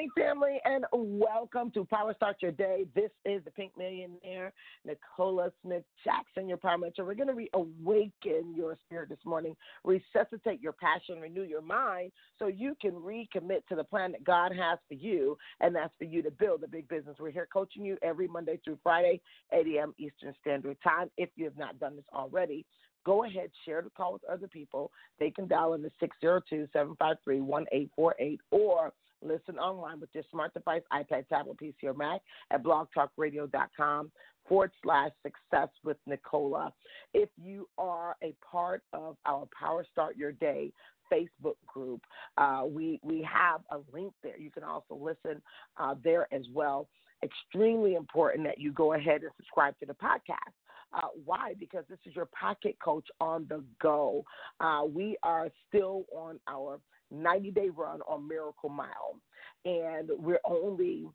Morning, family, and welcome to Power Start Your Day. This is the Pink Millionaire, Nicola Smith Jackson, your Power Mentor. We're going to reawaken your spirit this morning, resuscitate your passion, renew your mind so you can recommit to the plan that God has for you, and that's for you to build a big business. We're here coaching you every Monday through Friday, 8 a.m. Eastern Standard Time. If you have not done this already, go ahead, share the call with other people. They can dial in the 602 753 1848 or listen online with your smart device, iPad, tablet, PC, or Mac at blogtalkradio.com forward slash success with Nicola. If you are a part of our Power Start Your Day Facebook group, uh, we, we have a link there. You can also listen uh, there as well. Extremely important that you go ahead and subscribe to the podcast. Uh, why? Because this is your pocket coach on the go. Uh, we are still on our 90 day run on Miracle Mile, and we're only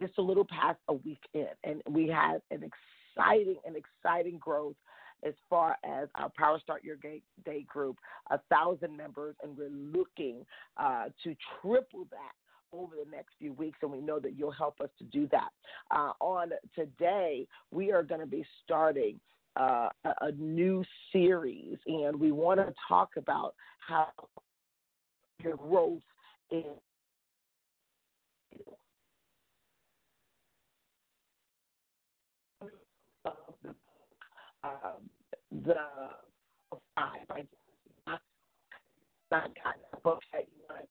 just a little past a week in, and we had an exciting and exciting growth as far as our Power Start Your Day group, a thousand members, and we're looking uh, to triple that over the next few weeks, and we know that you'll help us to do that. Uh, on today, we are going to be starting uh, a, a new series, and we want to talk about how your growth. Um, the five, right? Not, not book that you want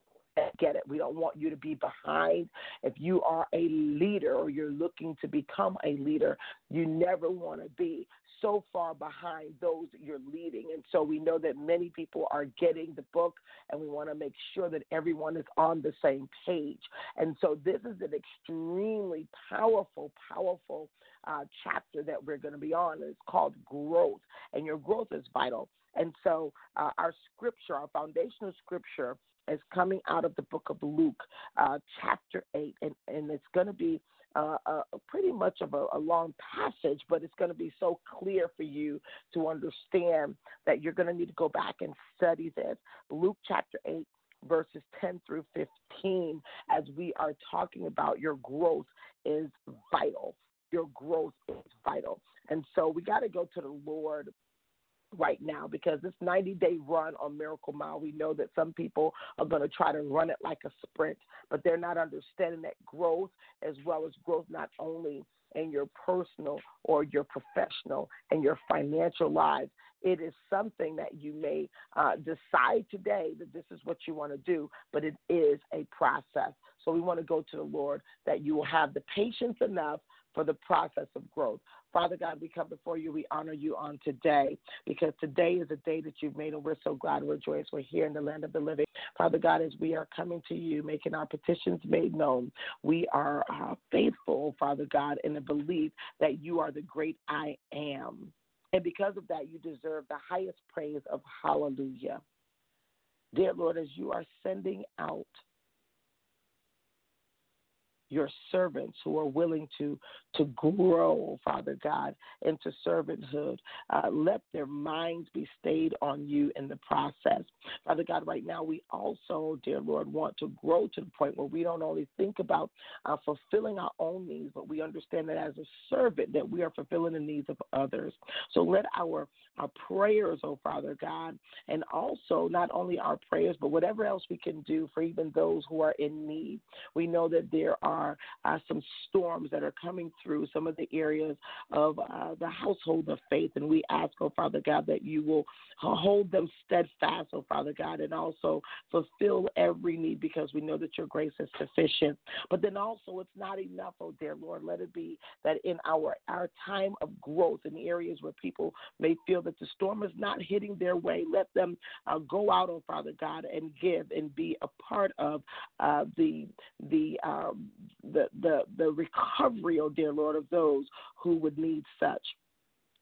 get it. We don't want you to be behind. If you are a leader or you're looking to become a leader, you never want to be so far behind those that you're leading. And so we know that many people are getting the book, and we want to make sure that everyone is on the same page. And so this is an extremely powerful, powerful uh, chapter that we're going to be on. It's called Growth, and your growth is vital. And so, uh, our scripture, our foundational scripture, is coming out of the book of Luke, uh, chapter 8, and, and it's going to be uh, a, pretty much of a, a, long passage, but it's going to be so clear for you to understand that you're going to need to go back and study this. Luke chapter 8, verses 10 through 15, as we are talking about your growth is vital. Your growth is vital. And so we got to go to the Lord right now because this 90 day run on Miracle Mile, we know that some people are going to try to run it like a sprint, but they're not understanding that growth as well as growth not only in your personal or your professional and your financial lives. It is something that you may uh, decide today that this is what you want to do, but it is a process. So we want to go to the Lord that you will have the patience enough for the process of growth. Father God, we come before you. We honor you on today because today is a day that you've made, and we're so glad we're joyous. We're here in the land of the living. Father God, as we are coming to you, making our petitions made known, we are uh, faithful, Father God, in the belief that you are the great I am. And because of that, you deserve the highest praise of hallelujah. Dear Lord, as you are sending out your servants who are willing to to grow, Father God, into servanthood. Uh, let their minds be stayed on you in the process. Father God, right now we also, dear Lord, want to grow to the point where we don't only think about uh, fulfilling our own needs, but we understand that as a servant that we are fulfilling the needs of others. So let our our prayers, oh Father God, and also not only our prayers, but whatever else we can do for even those who are in need. We know that there are uh, some storms that are coming through some of the areas of uh, the household of faith, and we ask, oh Father God, that you will hold them steadfast, oh Father God, and also fulfill every need because we know that your grace is sufficient. But then also, it's not enough, oh dear Lord. Let it be that in our our time of growth in areas where people may feel that the storm is not hitting their way. Let them uh, go out, oh Father God, and give and be a part of uh, the the, um, the the the recovery, oh dear Lord, of those who would need such.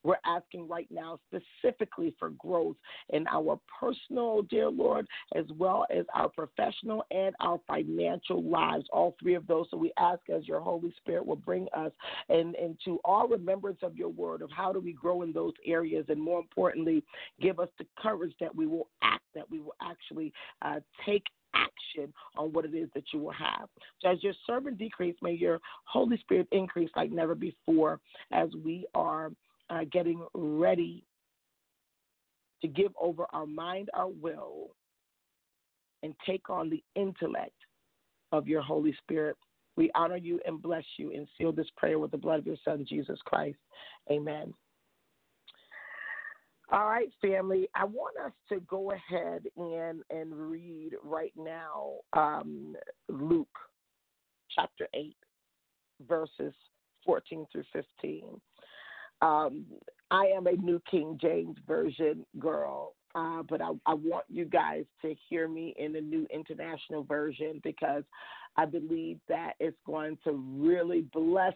We're asking right now specifically for growth in our personal, dear Lord, as well as our professional and our financial lives, all three of those. So we ask as your Holy Spirit will bring us and into all remembrance of your word of how do we grow in those areas, and more importantly, give us the courage that we will act, that we will actually uh, take action on what it is that you will have. So as your servant decrease, may your Holy Spirit increase like never before as we are uh, getting ready to give over our mind, our will, and take on the intellect of your Holy Spirit. We honor you and bless you and seal this prayer with the blood of your Son, Jesus Christ. Amen. All right, family. I want us to go ahead and and read right now um, Luke chapter eight, verses fourteen through fifteen. Um, I am a New King James Version girl, uh, but I, I want you guys to hear me in the New International Version because I believe that it's going to really bless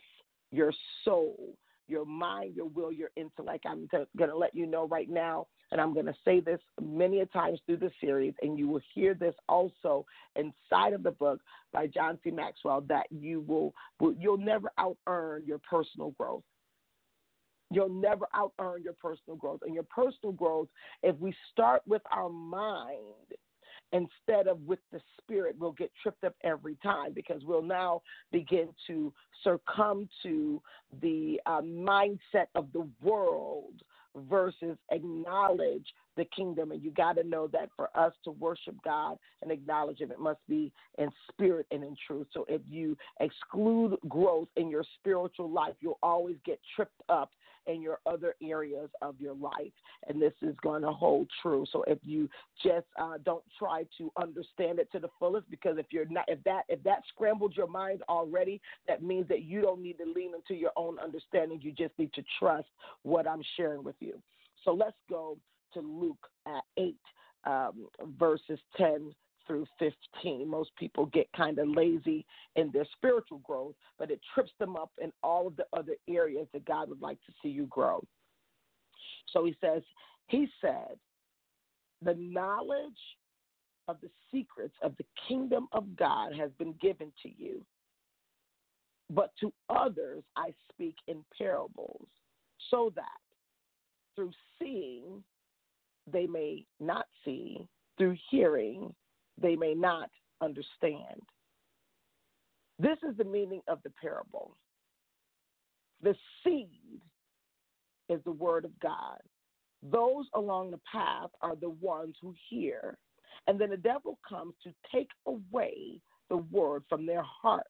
your soul, your mind, your will, your intellect. I'm going to let you know right now, and I'm going to say this many a times through the series, and you will hear this also inside of the book by John C. Maxwell that you will you'll never out earn your personal growth. You'll never out earn your personal growth. And your personal growth, if we start with our mind instead of with the spirit, we'll get tripped up every time because we'll now begin to succumb to the uh, mindset of the world versus acknowledge the kingdom. And you got to know that for us to worship God and acknowledge Him, it must be in spirit and in truth. So if you exclude growth in your spiritual life, you'll always get tripped up in your other areas of your life. And this is going to hold true. So if you just uh, don't try to understand it to the fullest, because if you're not, if that if that scrambled your mind already, that means that you don't need to lean into your own understanding. You just need to trust what I'm sharing with you. So let's go to Luke at eight um, verses ten through 15. Most people get kind of lazy in their spiritual growth, but it trips them up in all of the other areas that God would like to see you grow. So he says, He said, the knowledge of the secrets of the kingdom of God has been given to you. But to others I speak in parables, so that through seeing they may not see, through hearing they may not understand. This is the meaning of the parable. The seed is the word of God. Those along the path are the ones who hear, and then the devil comes to take away the word from their heart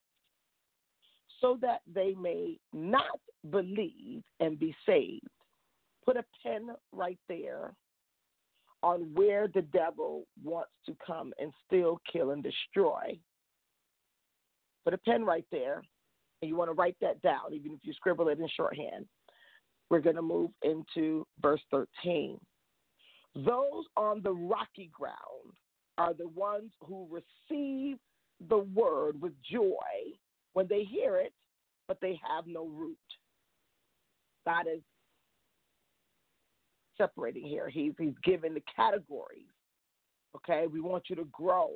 so that they may not believe and be saved. Put a pen right there on where the devil wants to come and still kill, and destroy. Put a pen right there, and you want to write that down, even if you scribble it in shorthand. We're going to move into verse 13. Those on the rocky ground are the ones who receive the word with joy when they hear it, but they have no root. God is separating here. He's he's given the categories. Okay, we want you to grow.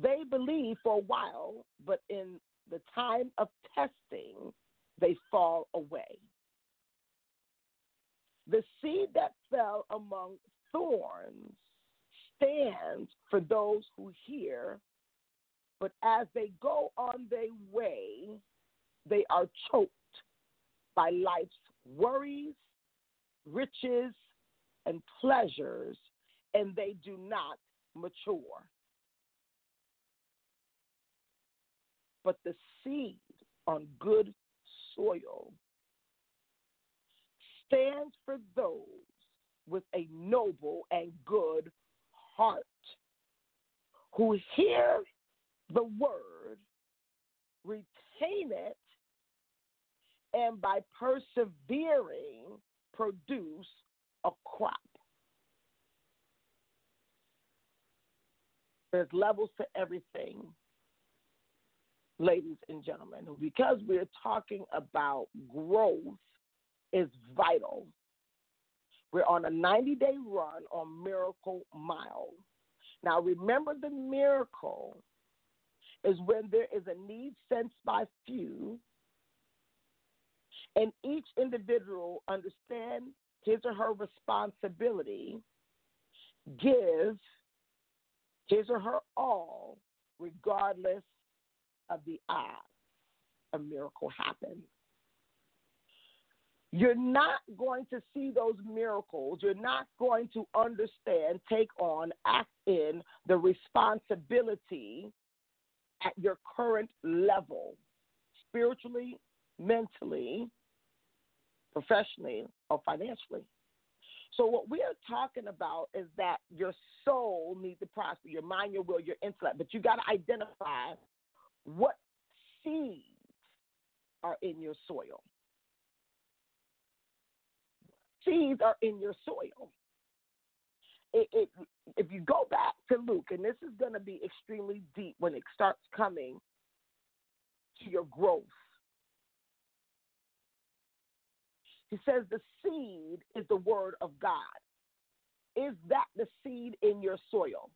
They believe for a while, but in the time of testing, they fall away. The seed that fell among thorns stands for those who hear, but as they go on their way, they are choked by life's worries riches and pleasures, and they do not mature. But the seed on good soil stands for those with a noble and good heart who hear the word, retain it, and by persevering produce a crop. There's levels to everything, ladies and gentlemen. Because we're talking about growth is vital. We're on a 90 day run on Miracle Mile. Now, remember the miracle is when there is a need sensed by few, and each individual understand his or her responsibility, give his or her all, regardless of the odds. A miracle happens. You're not going to see those miracles. You're not going to understand, take on, act in the responsibility at your current level, spiritually, mentally, professionally, or financially. So, what we are talking about is that your soul needs to prosper, your mind, your will, your intellect, but you got to identify what seeds are in your soil. Seeds are in your soil. It, it, if you go back to Luke, and this is going to be extremely deep when it starts coming to your growth. He says the seed is the word of God. Is that the seed in your soil?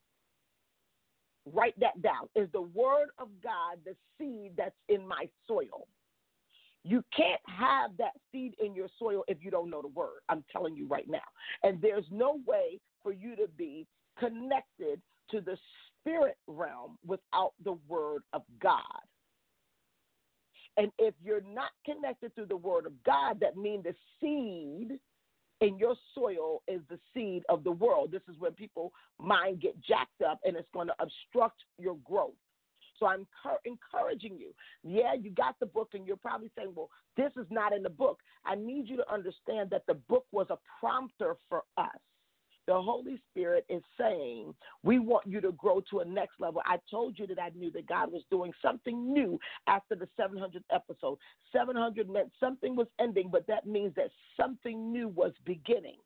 Write that down. Is the word of God the seed that's in my soil? You can't have that seed in your soil if you don't know the word. I'm telling you right now. And there's no way for you to be connected to the spirit realm without the word of God. And if you're not connected to the word of God, that means the seed in your soil is the seed of the world. This is when people mind get jacked up and it's going to obstruct your growth. So I'm encouraging you. Yeah, you got the book, and you're probably saying, well, this is not in the book. I need you to understand that the book was a prompter for us. The Holy Spirit is saying, We want you to grow to a next level. I told you that I knew that God was doing something new after the 700th episode. 700 meant something was ending, but that means that something new was beginning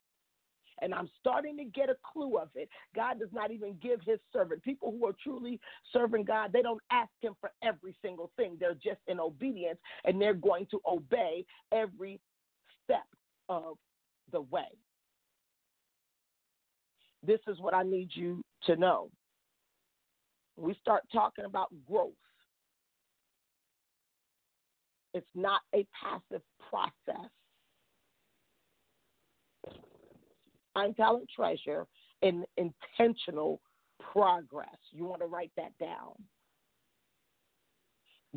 and I'm starting to get a clue of it. God does not even give his servant. People who are truly serving God, they don't ask him for every single thing. They're just in obedience and they're going to obey every step of the way. This is what I need you to know. We start talking about growth. It's not a passive process. time, talent, treasure, and intentional progress. You want to write that down.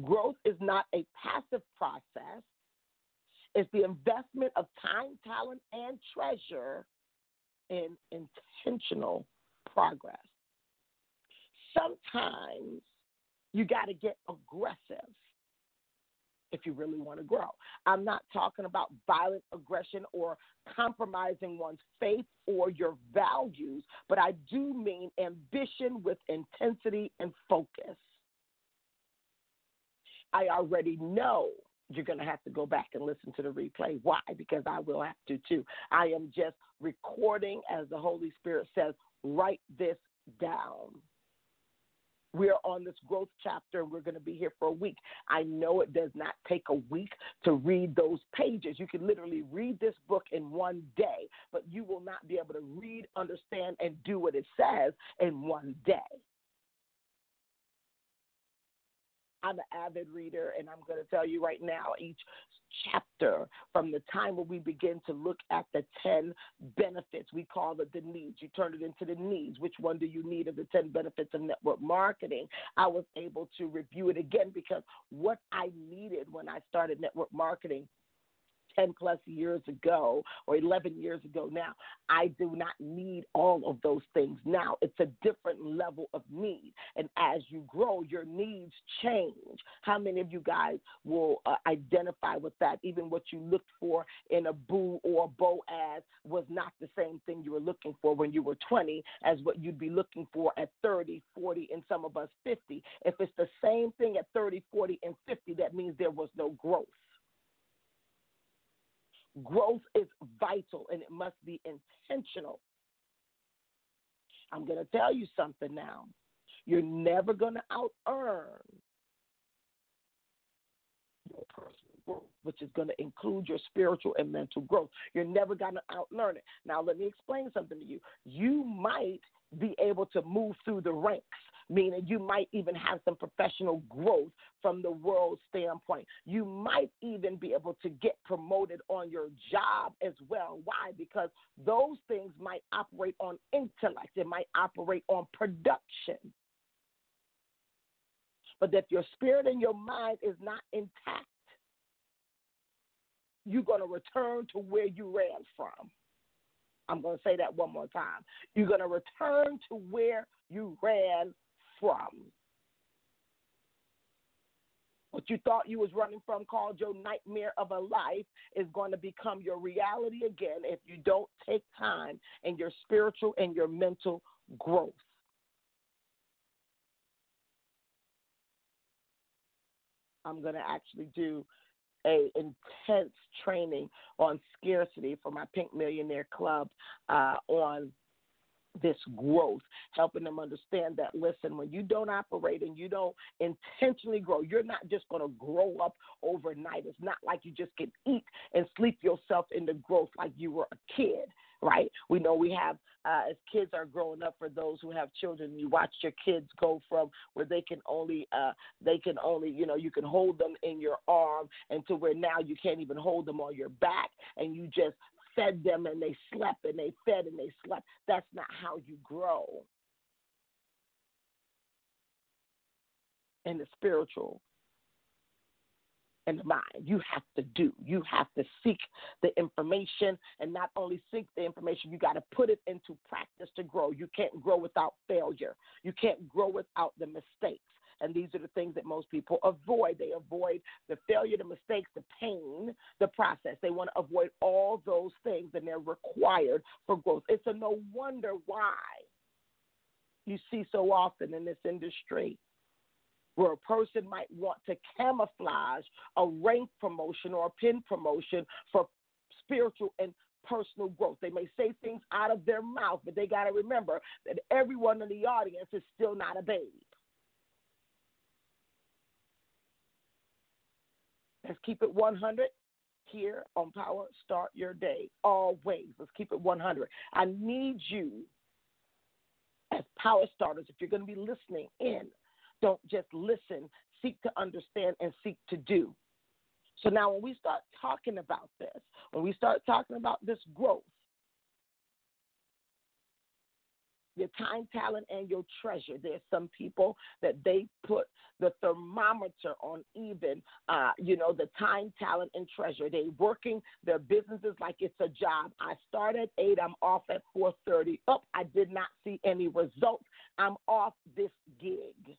Growth is not a passive process, it's the investment of time, talent, and treasure in intentional progress. Sometimes you got to get aggressive if you really want to grow. I'm not talking about violent aggression or compromising one's faith or your values, but I do mean ambition with intensity and focus. I already know you're going to have to go back and listen to the replay. Why? Because I will have to too. I am just recording as the Holy Spirit says, write this down. We're on this growth chapter and we're going to be here for a week. I know it does not take a week to read those pages. You can literally read this book in one day, but you will not be able to read, understand, and do what it says in one day. I'm an avid reader, and I'm going to tell you right now each chapter from the time when we begin to look at the 10 benefits. We call it the needs. You turn it into the needs. Which one do you need of the 10 benefits of network marketing? I was able to review it again because what I needed when I started network marketing 10 plus years ago or 11 years ago now. I do not need all of those things now. It's a different level of need. And as you grow, your needs change. How many of you guys will uh, identify with that? Even what you looked for in a boo or a Boaz was not the same thing you were looking for when you were 20 as what you'd be looking for at 30, 40, and some of us 50. If it's the same thing at 30, 40, and 50, that means there was no growth. Growth is vital and it must be intentional. I'm going to tell you something now. You're never going to out earn your personal growth, which is going to include your spiritual and mental growth. You're never going to out learn it. Now, let me explain something to you. You might be able to move through the ranks meaning you might even have some professional growth from the world standpoint. You might even be able to get promoted on your job as well. Why? Because those things might operate on intellect, it might operate on production. But if your spirit and your mind is not intact, you're going to return to where you ran from. I'm going to say that one more time. You're going to return to where you ran from. What you thought you was running from, called your nightmare of a life, is going to become your reality again if you don't take time in your spiritual and your mental growth. I'm going to actually do a intense training on scarcity for my Pink Millionaire Club uh, on this growth, helping them understand that listen, when you don't operate and you don't intentionally grow, you're not just going to grow up overnight. It's not like you just can eat and sleep yourself into growth like you were a kid. Right, we know we have uh, as kids are growing up. For those who have children, you watch your kids go from where they can only, uh, they can only, you know, you can hold them in your arm, and to where now you can't even hold them on your back, and you just fed them and they slept and they fed and they slept. That's not how you grow. In the spiritual and the mind. You have to do. You have to seek the information and not only seek the information, you got to put it into practice to grow. You can't grow without failure. You can't grow without the mistakes. And these are the things that most people avoid. They avoid the failure, the mistakes, the pain, the process. They want to avoid all those things, and they're required for growth. It's a no wonder why you see so often in this industry where a person might want to camouflage a rank promotion or a pin promotion for spiritual and personal growth. They may say things out of their mouth, but they got to remember that everyone in the audience is still not a babe. Let's keep it 100 here on Power Start Your Day. Always. Let's keep it 100. I need you as power starters, if you're going to be listening in, don't just listen, seek to understand and seek to do. So now, when we start talking about this, when we start talking about this growth, your time, talent, and your treasure. There's some people that they put the thermometer on even, uh, you know, the time, talent, and treasure. They working their businesses like it's a job. I start at eight. I'm off at four thirty. Up. I did not see any results. I'm off this gig.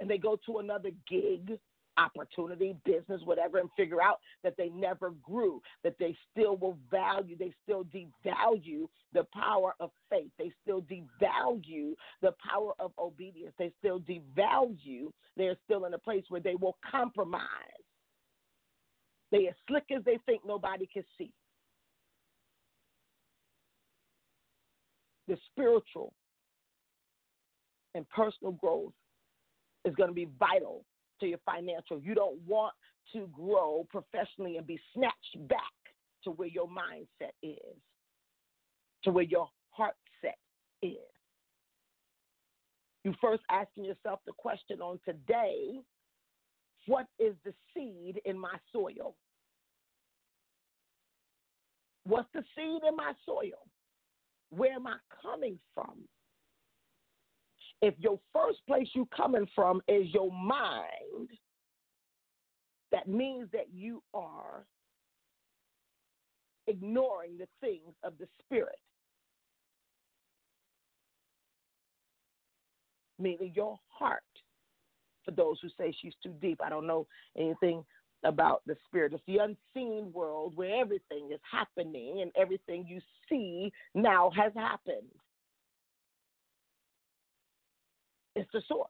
And they go to another gig opportunity, business, whatever, and figure out that they never grew, that they still will value, they still devalue the power of faith, they still devalue the power of obedience, they still devalue, they're still in a place where they will compromise. They as slick as they think nobody can see. The spiritual and personal growth is going to be vital to your financial. You don't want to grow professionally and be snatched back to where your mindset is, to where your heart set is. You first asking yourself the question on today what is the seed in my soil? What's the seed in my soil? Where am I coming from? If your first place you coming from is your mind, that means that you are ignoring the things of the spirit. Meaning your heart. For those who say she's too deep, I don't know anything about the spirit. It's the unseen world where everything is happening and everything you see now has happened. It's the source.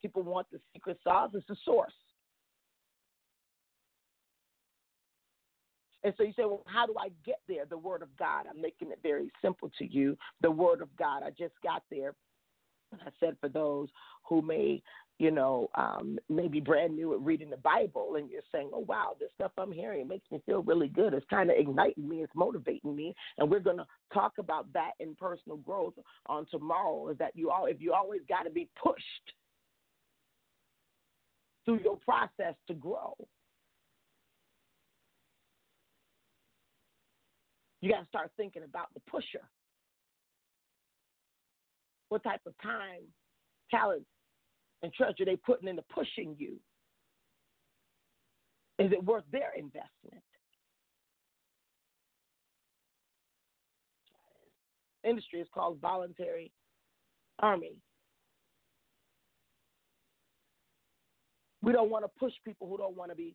People want the secret sauce. It's the source. And so you say, well, how do I get there? The Word of God. I'm making it very simple to you. The Word of God. I just got there. And I said for those who may, you know, um, maybe brand new at reading the Bible and you're saying, oh, wow, this stuff I'm hearing makes me feel really good. It's kind of igniting me. It's motivating me. And we're going to talk about that in personal growth on tomorrow is that you all, if you always got to be pushed through your process to grow You got to start thinking about the pusher. What type of time, talent, and treasure they're putting into pushing you? Is it worth their investment? Industry is called voluntary army. We don't want to push people who don't want to be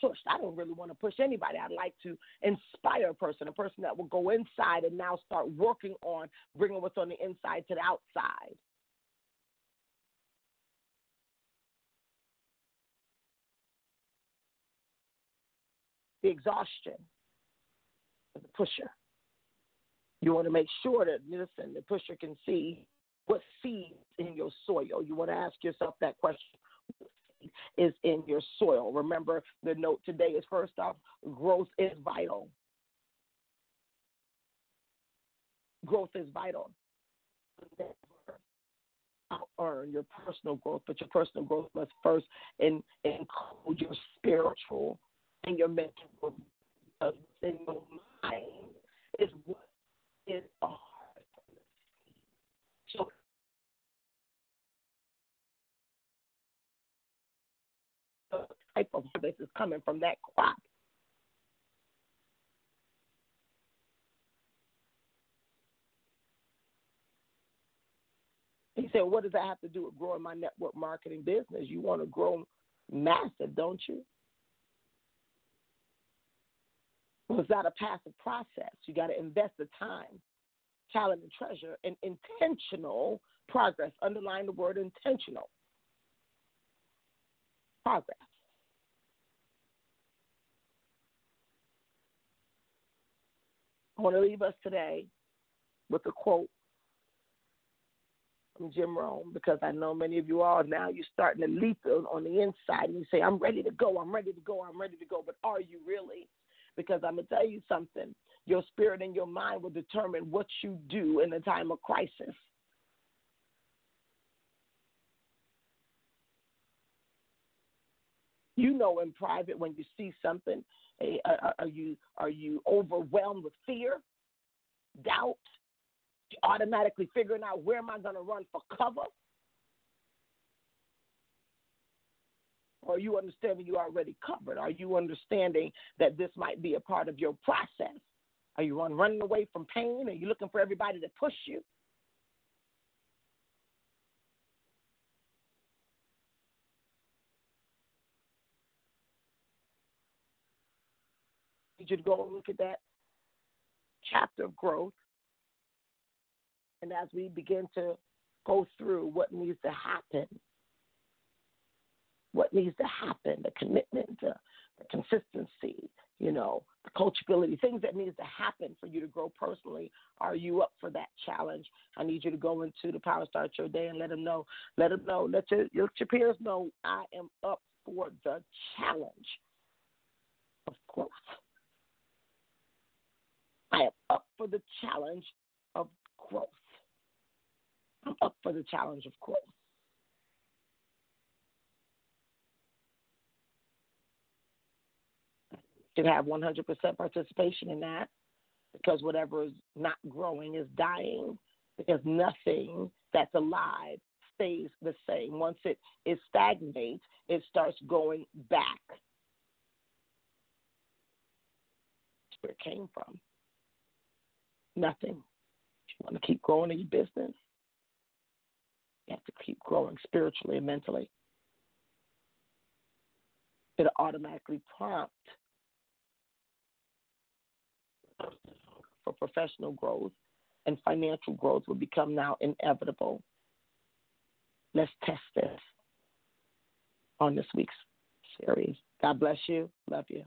pushed. I don't really want to push anybody. I'd like to inspire a person, a person that will go inside and now start working on bringing what's on the inside to the outside. The exhaustion of the pusher. You want to make sure that, listen, the pusher can see what seeds in your soil. You want to ask yourself that question is in your soil. Remember, the note today is first off, growth is vital. Growth is vital. earn your personal growth, but your personal growth must first in, include your spiritual and your mental in your mind is what is hard. So type of harvest is coming from that crop. He said, What does that have to do with growing my network marketing business? You want to grow massive, don't you? Well, it's not a passive process. You got to invest the time, talent, and treasure in intentional progress. Underline the word intentional progress. I want to leave us today with a quote from Jim Rohn because I know many of you all now you're starting to leap on the inside and you say, I'm ready to go, I'm ready to go, I'm ready to go. But are you really? Because I'm going to tell you something your spirit and your mind will determine what you do in a time of crisis. You know in private when you see something are you are you overwhelmed with fear, doubt, automatically figuring out where am I going to run for cover? Are you understanding you already covered? Are you understanding that this might be a part of your process? Are you running away from pain? Are you looking for everybody to push you? need you to go look at that chapter of growth. And as we begin to go through what needs to happen, what needs to happen, the commitment, the, the consistency, you know, the coachability, things that needs to happen for you to grow personally. Are you up for that challenge? I need you to go into the Power Start Your Day and let them know. Let them know. Let your, let your peers know I am up for the challenge of growth. I am up for the challenge of growth. I'm up for the challenge of growth. Should have 100% participation in that because whatever is not growing is dying because nothing that's alive stays the same. Once it, it stagnates, it starts going back That's where it came from. Nothing. You want to keep growing in your business? You have to keep growing spiritually and mentally. It'll automatically prompt for professional growth and financial growth will become now inevitable. let's test this on this week's series. God bless you. Love you.